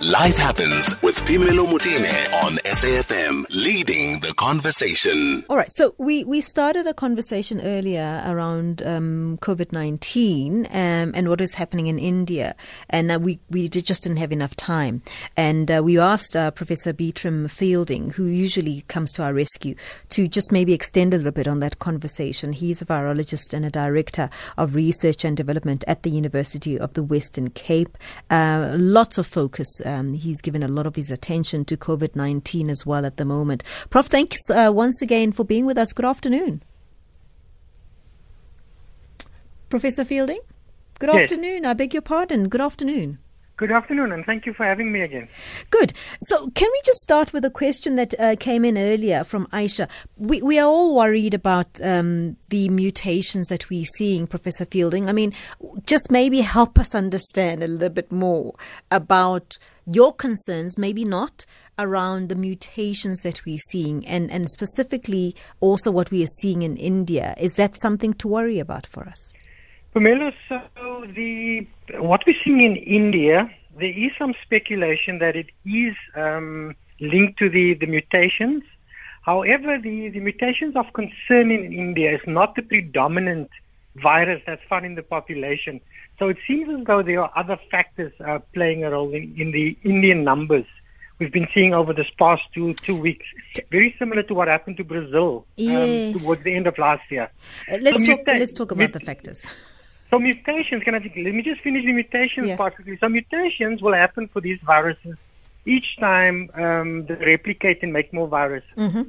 Life Happens with Phemelo Motene on SAFM, leading the conversation. All right, so we, we started a conversation earlier around um, COVID 19 um, and what is happening in India. And uh, we, we did, just didn't have enough time. And uh, we asked uh, Professor Burtram Fielding, who usually comes to our rescue, to just maybe extend a little bit on that conversation. He's a virologist and a director of research and development at the University of the Western Cape. Uh, lots of focus um, he's given a lot of his attention to COVID 19 as well at the moment. Prof, thanks uh, once again for being with us. Good afternoon. Professor Fielding? Good yes. afternoon. I beg your pardon. Good afternoon. Good afternoon, and thank you for having me again. Good. So, can we just start with a question that uh, came in earlier from Aisha? We, we are all worried about um, the mutations that we're seeing, Professor Fielding. I mean, just maybe help us understand a little bit more about your concerns, maybe not, around the mutations that we're seeing, and, and specifically also what we are seeing in India. Is that something to worry about for us? Pamela, so the what we're seeing in India, there is some speculation that it is um, linked to the, the mutations. However, the, the mutations of concern in India is not the predominant virus that's found in the population. So it seems as though there are other factors uh, playing a role in, in the Indian numbers we've been seeing over this past two two weeks. Very similar to what happened to Brazil um, yes. um, towards the end of last year. Uh, let's, so talk, muta- let's talk about mut- the factors. So mutations, can I think, let me just finish the mutations yeah. part quickly. So mutations will happen for these viruses each time um, they replicate and make more virus. Mm-hmm.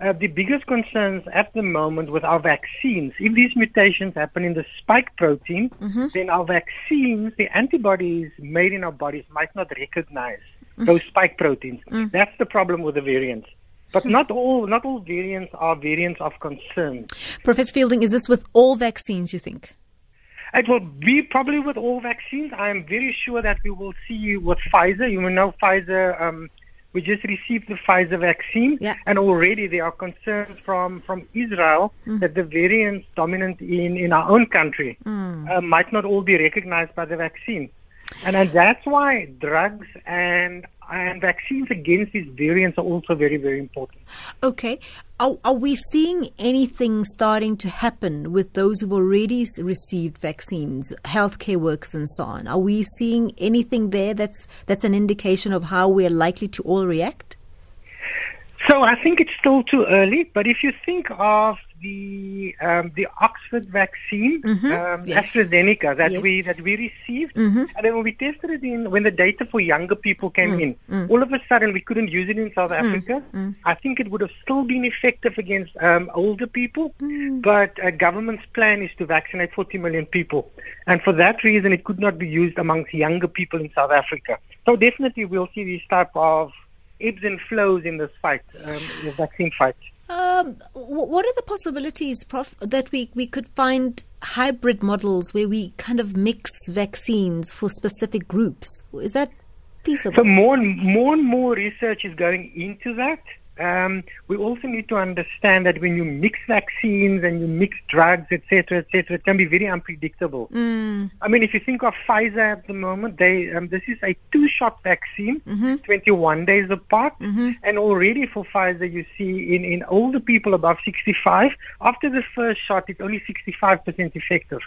Uh, the biggest concerns at the moment with our vaccines, if these mutations happen in the spike protein, mm-hmm. then our vaccines, the antibodies made in our bodies, might not recognize mm-hmm. those spike proteins. Mm. That's the problem with the variants. But not all, not all variants are variants of concern. Professor Fielding, is this with all vaccines? You think? It will be probably with all vaccines. I am very sure that we will see with Pfizer. You know, Pfizer. Um, we just received the Pfizer vaccine, yeah. and already there are concerns from from Israel mm. that the variants dominant in in our own country mm. uh, might not all be recognized by the vaccine, and and that's why drugs and and vaccines against these variants are also very, very important. Okay. Are, are we seeing anything starting to happen with those who've already received vaccines, healthcare workers and so on? Are we seeing anything there that's, that's an indication of how we're likely to all react? So I think it's still too early, but if you think of the um, the Oxford vaccine, mm-hmm. um, yes. AstraZeneca that yes. we that we received, mm-hmm. and then when we tested it in when the data for younger people came mm. in, mm. all of a sudden we couldn't use it in South mm. Africa. Mm. I think it would have still been effective against um, older people, mm. but a government's plan is to vaccinate 40 million people, and for that reason it could not be used amongst younger people in South Africa. So definitely we'll see these type of ebbs and flows in this fight, um, the vaccine fight. Um, what are the possibilities, Prof, that we, we could find hybrid models where we kind of mix vaccines for specific groups? Is that feasible? So more and more and more research is going into that. Um, we also need to understand that when you mix vaccines and you mix drugs, etc., etc., it can be very unpredictable. Mm. I mean, if you think of Pfizer at the moment, they um, this is a two-shot vaccine, mm-hmm. 21 days apart, mm-hmm. and already for Pfizer, you see in in older people above 65, after the first shot, it's only 65% effective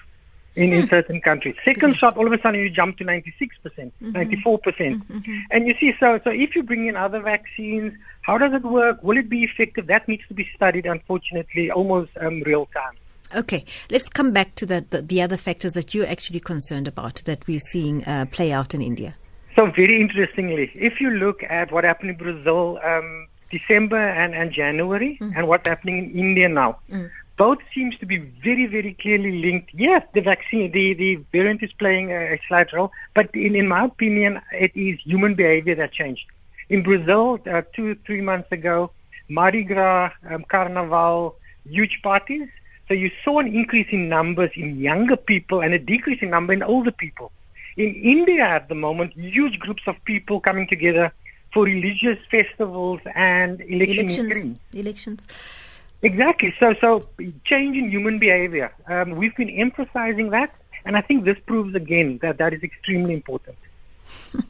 in, in hmm. certain countries. Second yes. shot, all of a sudden you jump to 96%, mm-hmm. 94%. percent mm hmm And you see, so, so if you bring in other vaccines, how does it work? Will it be effective? That needs to be studied, unfortunately, almost um, real time. Okay, let's come back to the, the, the, other factors that you're actually concerned about that we're seeing uh, play out in India. So, very interestingly, if you look at what happened in Brazil um, December and, and January mm. and what's happening in India now, mm both seems to be very, very clearly linked. Yes, the vaccine, the, the variant is playing a, slight role, but in, in my opinion, it is human behavior that changed. In Brazil, uh, two, three months ago, Mardi Gras, um, Carnival, huge parties. So you saw an increase in numbers in younger people and a decrease in number in older people. In India at the moment, huge groups of people coming together for religious festivals and election elections. Elections. Exactly. So, so change in human behavior. Um, we've been emphasizing that, and I think this proves again that that is extremely important.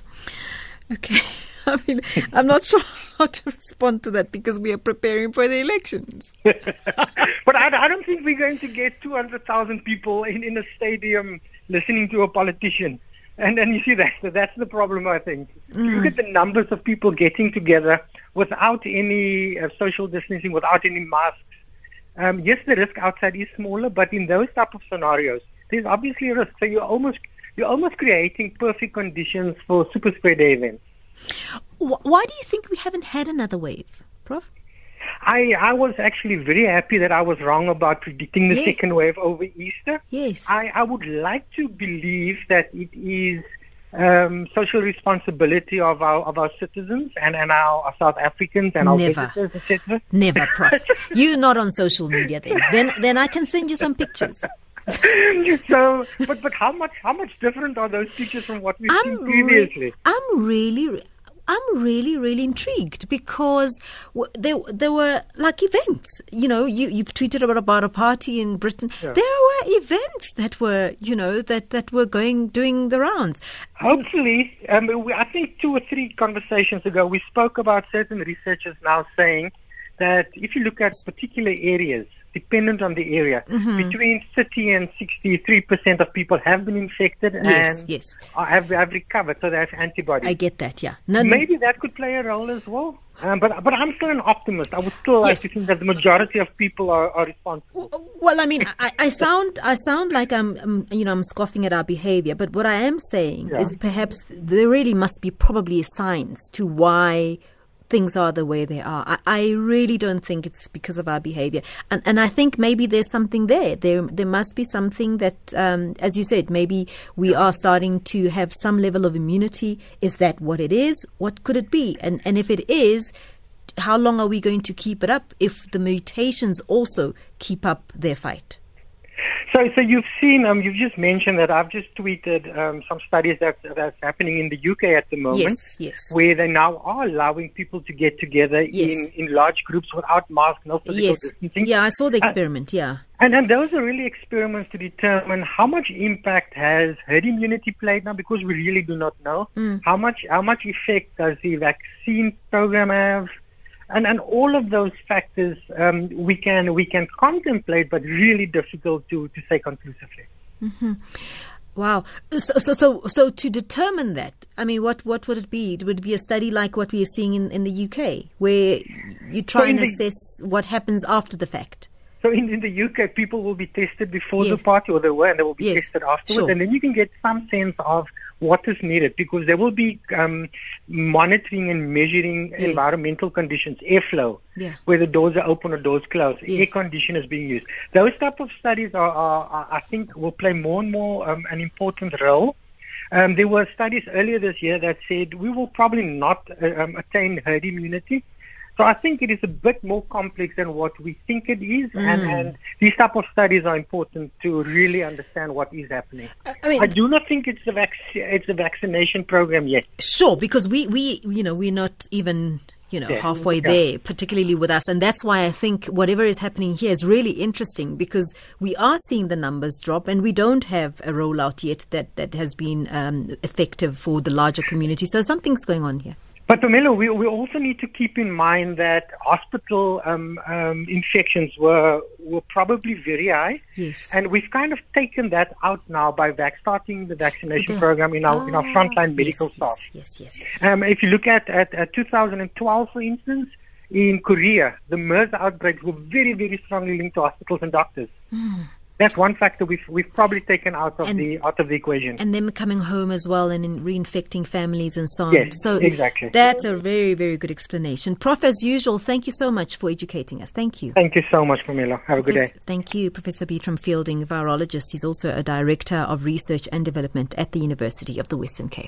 Okay. I mean, I'm not sure how to respond to that because we are preparing for the elections. but I, I, don't think we're going to get 200,000 people in, in a stadium listening to a politician. And then you see that so that's the problem. I think. Mm. Look at the numbers of people getting together without any uh, social distancing, without any masks. Um, yes, the risk outside is smaller, but in those type of scenarios, there's obviously a risk. So you're almost you're almost creating perfect conditions for super spreader events. Why do you think we haven't had another wave, Prof? I, I was actually very happy that I was wrong about predicting the yes. second wave over Easter. Yes. I, I would like to believe that it is um, social responsibility of our of our citizens and, and our, our South Africans and our Never. visitors, etc. Never, Prof. You're not on social media then. Then then I can send you some pictures. so, but but how much how much different are those pictures from what we've I'm seen previously? Re- I'm really. I'm really, really intrigued because there, there were like events. You know, you, you tweeted about, about a party in Britain. Yeah. There were events that were, you know, that, that were going, doing the rounds. Hopefully, um, I think two or three conversations ago, we spoke about certain researchers now saying that if you look at particular areas, dependent on the area. Mm-hmm. Between 30 and 63 percent of people have been infected yes, and yes. have, have recovered, so they have antibodies. I get that, yeah. No, Maybe no. that could play a role as well. Um, but but I'm still an optimist. I would still yes. like to think that the majority of people are, are responsible. Well, I mean, I, I sound I sound like I'm, I'm, you know I'm scoffing at our behavior, but what I am saying yeah. is perhaps there really must be probably a science to why things are the way they are. I, I, really don't think it's because of our behavior. And, and I think maybe there's something there. There, there must be something that, um, as you said, maybe we are starting to have some level of immunity. Is that what it is? What could it be? And, and if it is, how long are we going to keep it up if the mutations also keep up their fight? So, so you've seen, um, you've just mentioned that I've just tweeted um, some studies that that's happening in the UK at the moment, yes, yes. where they now are allowing people to get together yes. in, in large groups without masks, no physical yes. distancing. Yeah, I saw the experiment. Uh, yeah, and and those are really experiments to determine how much impact has herd immunity played now, because we really do not know mm. how much how much effect does the vaccine program have and and all of those factors um, we can we can contemplate, but really difficult to to say conclusively. Mm-hmm. Wow. So, so, so, so to determine that, I mean, what, what would it be? It would be a study like what we are seeing in, in the UK, where you try so and the, assess what happens after the fact? So in, in the UK, people will be tested before yes. the party, or they were, and they will be yes. tested afterwards, sure. and then you can get some sense of what is needed because there will be um, monitoring and measuring yes. environmental conditions, airflow, yeah. where the doors are open or doors closed, yes. air conditioners being used. Those type of studies are, are, are I think, will play more and more um, an important role. Um, there were studies earlier this year that said we will probably not uh, um, attain herd immunity so I think it is a bit more complex than what we think it is, mm. and, and these type of studies are important to really understand what is happening. I, mean, I do not think it's a vac- it's a vaccination program yet. Sure, because we, we you know we're not even you know, yeah. halfway yeah. there, particularly with us. And that's why I think whatever is happening here is really interesting because we are seeing the numbers drop and we don't have a rollout yet that, that has been um, effective for the larger community. So something's going on here. But Pamela, we, we also need to keep in mind that hospital um, um, infections were were probably very high. Yes. And we've kind of taken that out now by vac- starting the vaccination the, program in our oh, in our ah, frontline medical yes, staff. Yes, yes. yes. Um, if you look at, at, at 2012, for instance, in Korea, the MERS outbreaks were very, very strongly linked to hospitals and doctors. Mm that's one factor we've we've probably taken out of and, the out of the equation. And them coming home as well and in reinfecting families and so on. Yes, so exactly. That's a very very good explanation, Prof. As usual, thank you so much for educating us. Thank you. Thank you so much, Pamela. Have a good day. Thank you, Professor Burtram Fielding, virologist. He's also a director of research and development at the University of the Western Cape.